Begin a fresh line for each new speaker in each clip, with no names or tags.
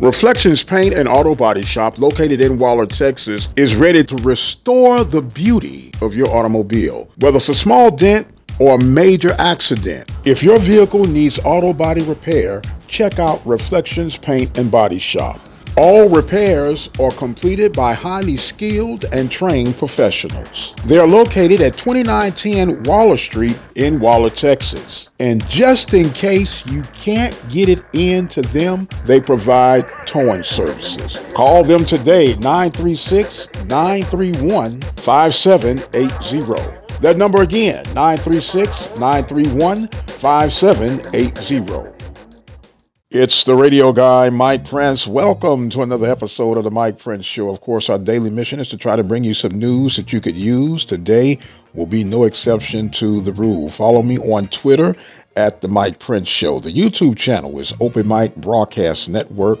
Reflections Paint and Auto Body Shop, located in Waller, Texas, is ready to restore the beauty of your automobile. Whether it's a small dent or a major accident, if your vehicle needs auto body repair, check out Reflections Paint and Body Shop. All repairs are completed by highly skilled and trained professionals. They are located at 2910 Waller Street in Waller, Texas. And just in case you can't get it into them, they provide towing services. Call them today 936 931 5780. That number again 936 931 5780. It's the radio guy, Mike Prince. Welcome to another episode of the Mike Prince Show. Of course, our daily mission is to try to bring you some news that you could use. Today will be no exception to the rule. Follow me on Twitter at the Mike Prince Show. The YouTube channel is Open Mic Broadcast Network.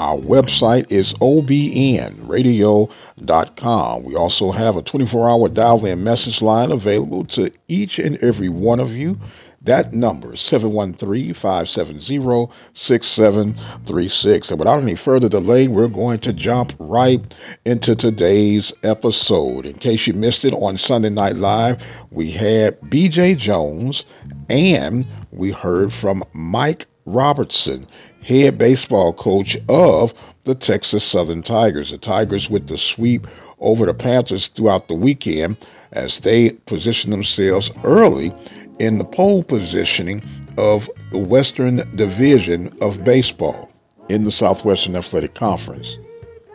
Our website is obnradio.com. We also have a 24 hour dial in message line available to each and every one of you. That number is 713 570 6736. And without any further delay, we're going to jump right into today's episode. In case you missed it on Sunday Night Live, we had BJ Jones and we heard from Mike Robertson, head baseball coach of the Texas Southern Tigers. The Tigers with the sweep over the Panthers throughout the weekend as they position themselves early in the pole positioning of the Western Division of Baseball in the Southwestern Athletic Conference.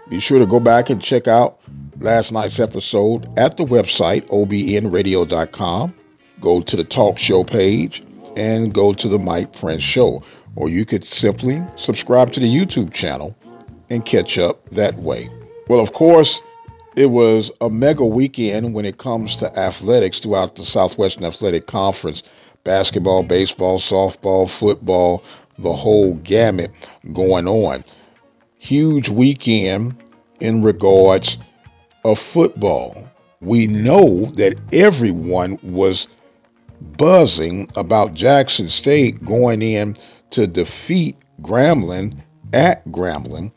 Be sure to go back and check out last night's episode at the website obnradio.com. Go to the talk show page and go to the Mike Prince Show. Or you could simply subscribe to the YouTube channel and catch up that way. Well, of course, it was a mega weekend when it comes to athletics throughout the Southwestern Athletic Conference basketball, baseball, softball, football, the whole gamut going on. Huge weekend in regards of football. We know that everyone was buzzing about Jackson State going in to defeat Grambling at Grambling.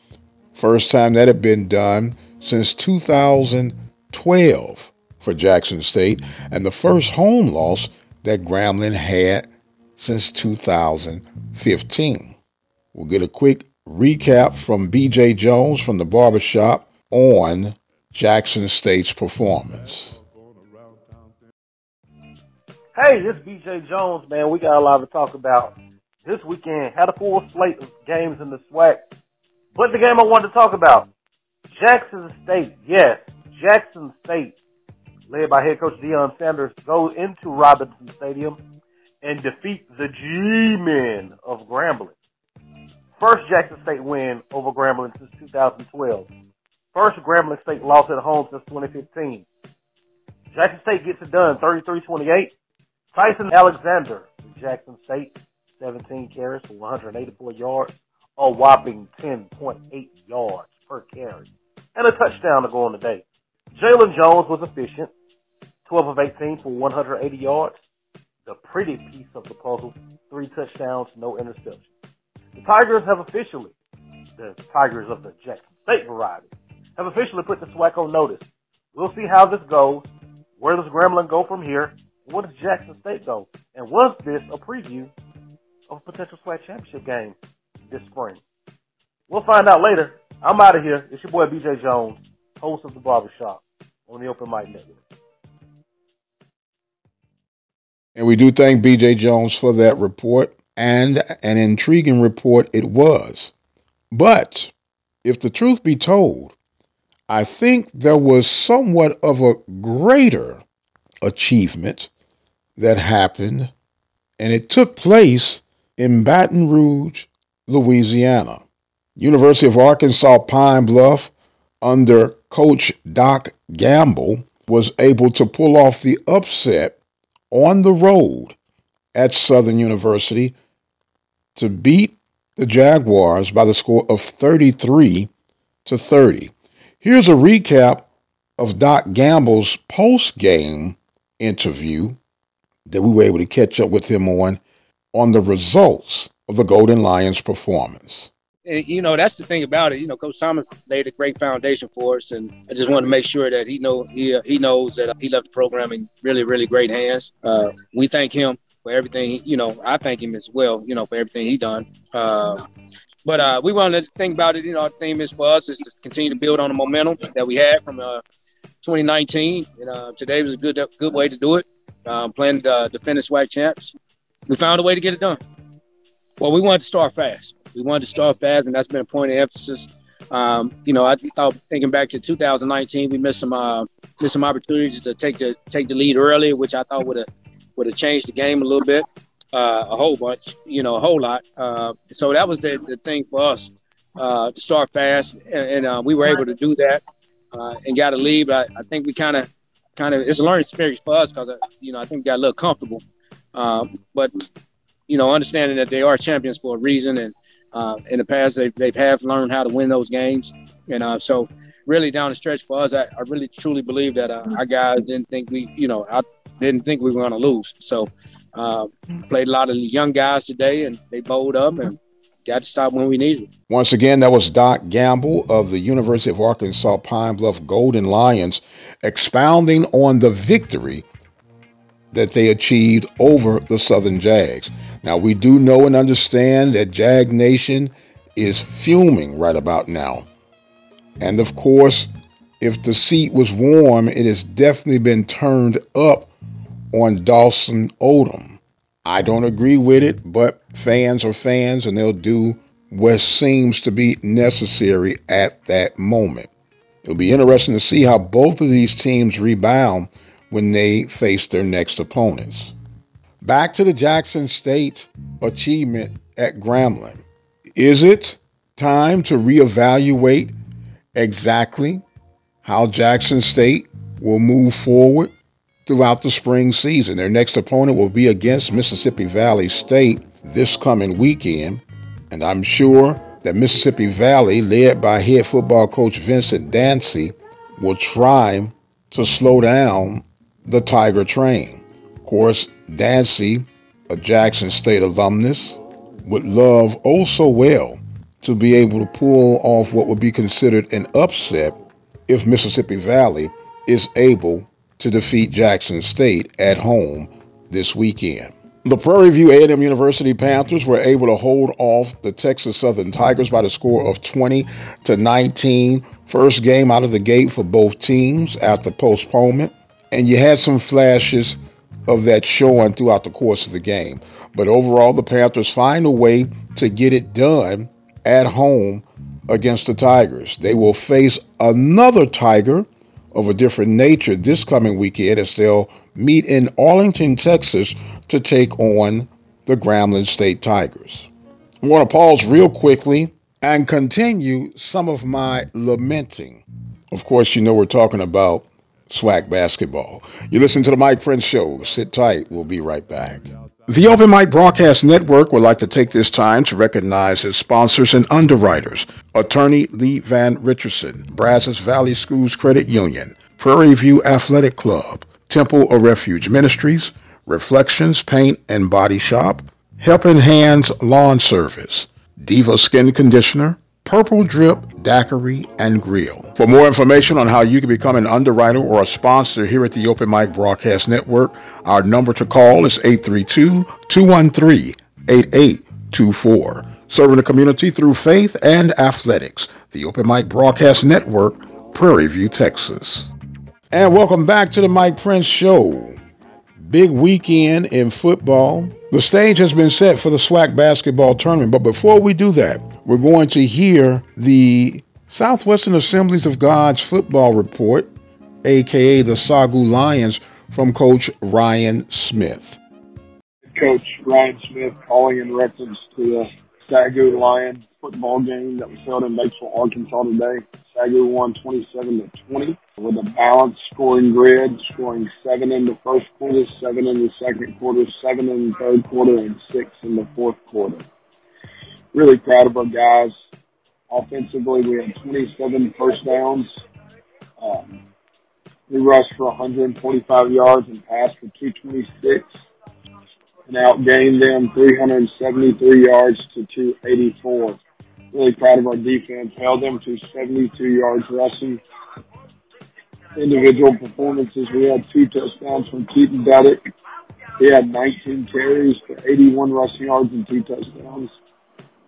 First time that had been done since 2012 for Jackson State, and the first home loss that Grambling had since 2015. We'll get a quick recap from BJ Jones from the barbershop on Jackson State's performance.
Hey, this is BJ Jones, man. We got a lot to talk about this weekend. Had a full slate of games in the SWAC. But the game I wanted to talk about, Jackson State. Yes, Jackson State, led by head coach Deion Sanders, go into Robinson Stadium and defeat the G-Men of Grambling. First Jackson State win over Grambling since 2012. First Grambling State loss at home since 2015. Jackson State gets it done 33-28. Tyson Alexander, Jackson State, 17 carries for 184 yards, a whopping 10.8 yards per carry and a touchdown to go on the day. Jalon Jones was efficient, 12 of 18 for 180 yards. The pretty piece of the puzzle, three touchdowns, no interceptions. The Tigers have officially, the Tigers of the Jackson State variety, have officially put the SWAC on notice. We'll see how this goes. Where does Grambling go from here? Where does Jackson State go? And was this a preview of a potential SWAC championship game this spring? We'll find out later I'm out of here. It's your boy BJ Jones, host of the Barbershop on the Open Mic Network.
And we do thank BJ Jones for that report, and an intriguing report it was. But if the truth be told, I think there was somewhat of a greater achievement that happened, and it took place in Baton Rouge, Louisiana. University of Arkansas Pine Bluff, under coach Doc Gamble, was able to pull off the upset on the road at Southern University to beat the Jaguars by the score of 33 to 30. Here's a recap of Doc Gamble's post game interview that we were able to catch up with him on on the results of the Golden Lions performance.
And, you know, that's the thing about it. You know, Coach Thomas laid a great foundation for us, and I just want to make sure that he know he he knows that he left the program in really really great hands. Uh, we thank him for everything. You know, I thank him as well. You know, for everything he done. Uh, but uh, we wanted to think about it. You know, our theme is for us is to continue to build on the momentum that we had from uh, 2019. And uh, today was a good good way to do it. Um, playing the SWAC champs. We found a way to get it done. Well, we wanted to start fast. We wanted to start fast, and that's been a point of emphasis. Um, you know, I thought thinking back to 2019, we missed some uh, missed some opportunities to take the take the lead early, which I thought would have would have changed the game a little bit, uh, a whole bunch, you know, a whole lot. Uh, so that was the, the thing for us uh, to start fast, and, and uh, we were able to do that uh, and got a lead. But I, I think we kind of kind of it's a learning experience for us because you know I think we got a little comfortable. Um, but you know, understanding that they are champions for a reason, and uh, in the past they've they've have learned how to win those games, and uh, so really down the stretch for us, I, I really truly believe that uh, our guys didn't think we, you know, I didn't think we were going to lose. So uh, played a lot of young guys today, and they bowled up and got to stop when we needed.
Once again, that was Doc Gamble of the University of Arkansas Pine Bluff Golden Lions expounding on the victory that they achieved over the Southern Jags. Now, we do know and understand that Jag Nation is fuming right about now. And of course, if the seat was warm, it has definitely been turned up on Dawson Odums. I don't agree with it, but fans are fans and they'll do what seems to be necessary at that moment. It'll be interesting to see how both of these teams rebound when they face their next opponents. Back to the Jackson State achievement at Grambling. Is it time to reevaluate exactly how Jackson State will move forward throughout the spring season? Their next opponent will be against Mississippi Valley State this coming weekend, and I'm sure that Mississippi Valley, led by head football coach Vincent Dancy, will try to slow down the Tiger train. Of course, Dancy, a Jackson State alumnus, would love oh so well to be able to pull off what would be considered an upset if Mississippi Valley is able to defeat Jackson State at home this weekend. The Prairie View A&M University Panthers were able to hold off the Texas Southern Tigers by the score of 20 to 19. First game out of the gate for both teams after postponement and you had some flashes of that showing throughout the course of the game. But overall, the Panthers find a way to get it done at home against the Tigers. They will face another Tiger of a different nature this coming weekend as they'll meet in Arlington, Texas to take on the Grambling State Tigers. I want to pause real quickly and continue some of my lamenting. Of course, you know we're talking about SWAC basketball. You listen to the Mike Prince Show. Sit tight. We'll be right back. The Open Mic Broadcast Network would like to take this time to recognize its sponsors and underwriters Attorney Lee Van Richardson, Brazos Valley Schools Credit Union, Prairie View Athletic Club, Temple of Refuge Ministries, Reflections Paint and Body Shop, Helping Hands Lawn Service, Diva Skin Conditioner, Purple Drip Daiquiri and Grill. For more information on how you can become an underwriter or a sponsor here at the Open Mic Broadcast Network, our number to call is 832-213-8824. Serving the community through faith and athletics. The Open Mic Broadcast Network, Prairie View, Texas. And welcome back to the Mike Prince Show. Big weekend in football. The stage has been set for the SWAC basketball tournament, but before we do that, we're going to hear the Southwestern Assemblies of God's football report, aka the Sagu Lions, from Coach Ryan Smith.
Coach Ryan Smith calling in reference to the Sagu Lion football game that was held in Batesville, Arkansas today. Sagu won 27 to 20 with a balanced scoring grid, scoring seven in the first quarter, seven in the second quarter, seven in the third quarter, and six in the fourth quarter. Really proud of our guys. Offensively, we had 27 first downs. Um, we rushed for 145 yards and passed for 226 and outgained them 373 yards to 284. Really proud of our defense. Held them to 72 yards rushing. Individual performances, we had two touchdowns from Keaton Duddick. He had 19 carries for 81 rushing yards and two touchdowns.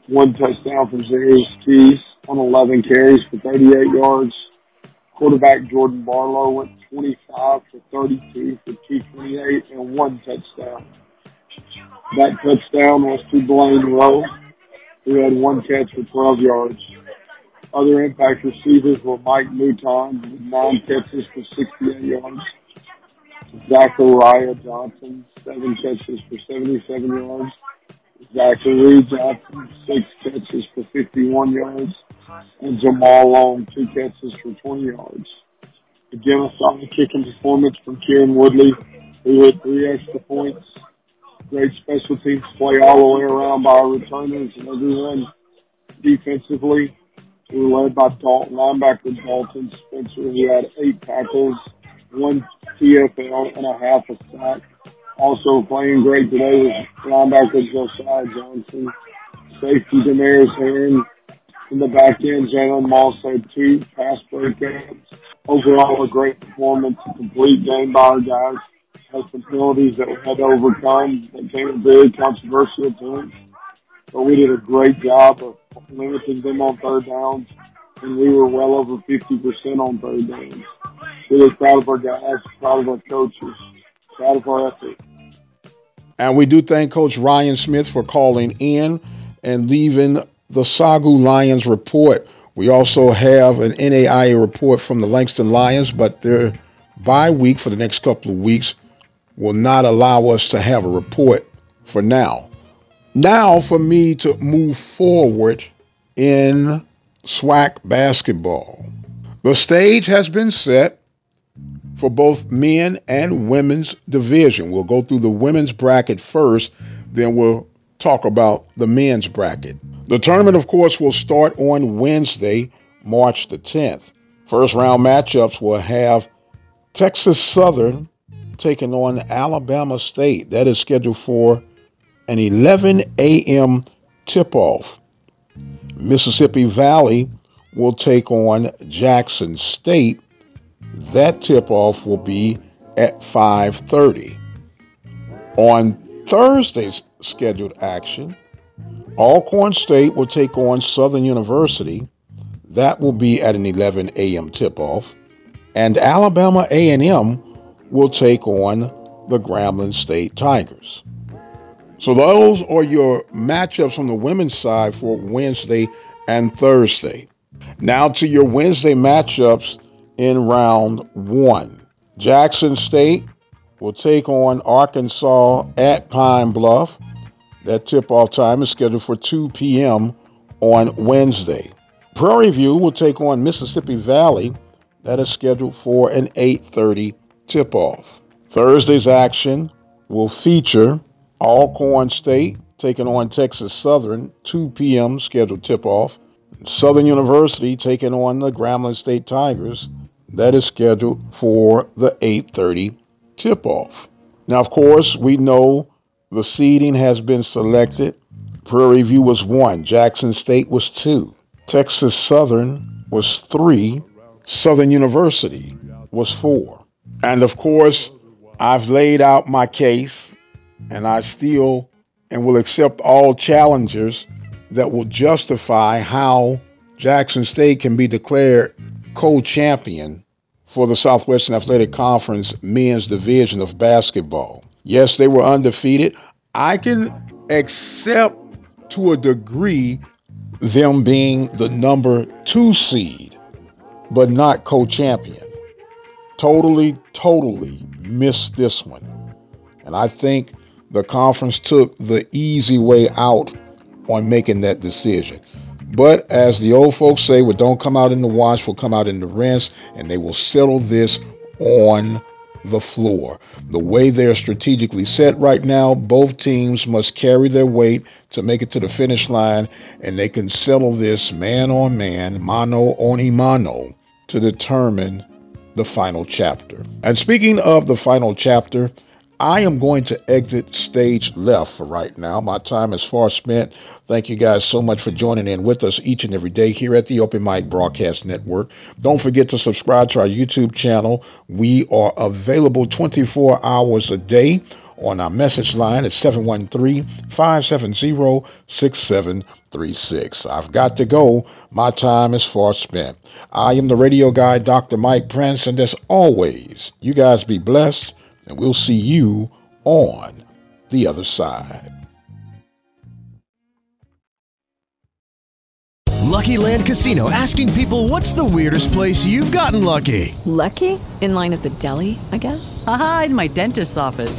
One touchdown from Zarius Keys on 11 carries for 38 yards. Quarterback Jordan Barlow went 25 for 32 for 228 and one touchdown. That touchdown was to Blaine Rowe, who had one catch for 12 yards. Other impact receivers were Mike with nine catches for 68 yards. Zachariah Johnson, seven catches for 77 yards. Zachary Johnson, six catches for 51 yards. And Jamal Long, two catches for 20 yards. Again, a solid kicking performance from Kieran Woodley, who hit three extra points great special teams play all the way around by our returners and everyone defensively. We were led by Dalton, linebacker Dalton Spencer. He had eight tackles, one TFL, and a half a sack. Also playing great today was linebacker Josiah Johnson. Safety Damaris Heron. In the back end, Jalen Moss had two pass breakouts. Overall, a great performance, a complete game by our guys had some penalties that we had to overcome that came very controversial points. But we did a great job of limiting them on third downs, and we were well over 50% on third downs. Really proud of our guys, proud of our coaches, proud of our effort.
And we do thank Coach Ryan Smith for calling in and leaving the Sagu Lions report. We also have an NAIA report from the Langston Lions, but their bye week for the next couple of weeks will not allow us to have a report for now. Now, for me to move forward in SWAC basketball. The stage has been set for both men and women's division. We'll go through the women's bracket first, then we'll talk about the men's bracket. The tournament, of course, will start on Wednesday, March the 10th. First round matchups will have Texas Southern taking on Alabama State. That is scheduled for an 11 a.m. tip off. Mississippi Valley will take on Jackson State. That tip off will be at 5:30. On Thursday's scheduled action, Alcorn State will take on Southern University. That will be at an 11 a.m. tip off. And Alabama A&M will take on the Grambling State Tigers. So those are your matchups on the women's side for Wednesday and Thursday. Now to your Wednesday matchups in round one. Jackson State will take on Arkansas at Pine Bluff. That tip-off time is scheduled for 2 p.m. on Wednesday. Prairie View will take on Mississippi Valley. That is scheduled for an 8:30 tip off. Thursday's action will feature Alcorn State taking on Texas Southern, 2 p.m. scheduled tip off. Southern University taking on the Grambling State Tigers. That is scheduled for the 8:30 tip off. Now, of course, we know the seeding has been selected. Prairie View was one, Jackson State was two, Texas Southern was three, Southern University was four. And of course, I've laid out my case, and I still and will accept all challengers that will justify how Jackson State can be declared co champion for the Southwestern Athletic Conference men's division of basketball. Yes, they were undefeated. I can accept to a degree them being the number two seed, but not co champion totally, totally missed this one. And I think the conference took the easy way out on making that decision. But as the old folks say, what don't come out in the wash will come out in the rinse, and they will settle this on the floor. The way they're strategically set right now, both teams must carry their weight to make it to the finish line, and they can settle this man on man, mano on mano, to determine the final chapter. And speaking of the final chapter, I am going to exit stage left for right now. My time is far spent. Thank you guys so much for joining in with us each and every day here at the Open Mic Broadcast Network. Don't forget to subscribe to our YouTube channel. We are available 24 hours a day on our message line at 713-570-6736. I've got to go. My time is far spent. I am the radio guy, Dr. Mike Prince, and as always, you guys be blessed and we'll see you on the other side.
Lucky Land Casino asking people what's the weirdest place you've gotten lucky?
Lucky? In line at the deli, I guess?
Aha, in my dentist's office.